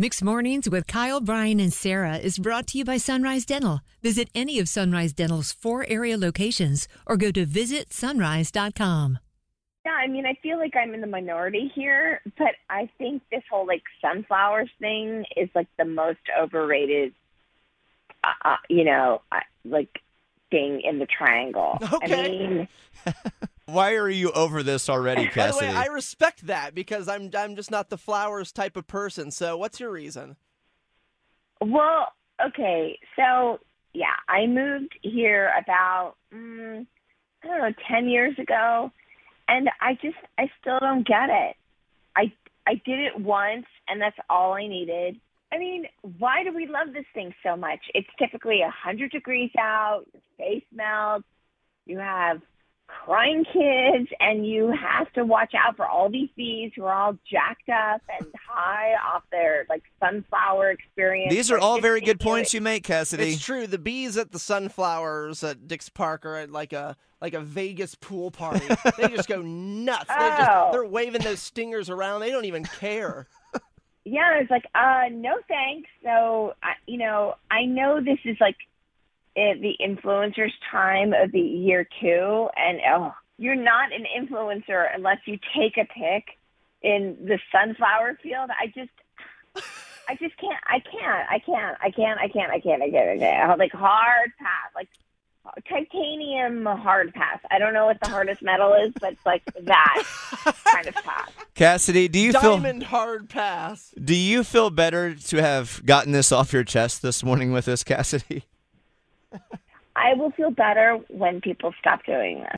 Mixed Mornings with Kyle, Brian, and Sarah is brought to you by Sunrise Dental. Visit any of Sunrise Dental's four area locations or go to visitsunrise.com. Yeah, I mean, I feel like I'm in the minority here, but I think this whole like sunflowers thing is like the most overrated, uh, uh, you know, uh, like thing in the triangle. Okay. I mean, Why are you over this already, Cassidy? By the way, I respect that because I'm I'm just not the flowers type of person. So, what's your reason? well, okay, so yeah, I moved here about mm, I don't know, ten years ago, and I just I still don't get it. I I did it once, and that's all I needed. I mean, why do we love this thing so much? It's typically a hundred degrees out, your face melts, you have crying kids, and you have to watch out for all these bees who are all jacked up and high off their like sunflower experience. These are all it's very good points you make, Cassidy. It's true. The bees at the sunflowers at Dix Park are at like a like a Vegas pool party. they just go nuts. They're, just, Oh. they're waving those stingers around. They don't even care. yeah, I was like, uh, no thanks. So, I you know, I know this is like eh, the influencers' time of the year too, and oh, you're not an influencer unless you take a pic in the sunflower field. I just, I just can't. I can't. I can't. I can't. I can't. I can't. I can't. I can't. Like hard pass, like titanium hard pass. I don't know what the hardest metal is, but it's like that kind of pass. Cassidy, do you feel Diamond hard pass. do you feel better to have gotten this off your chest this morning with us, Cassidy? I will feel better when people stop doing this.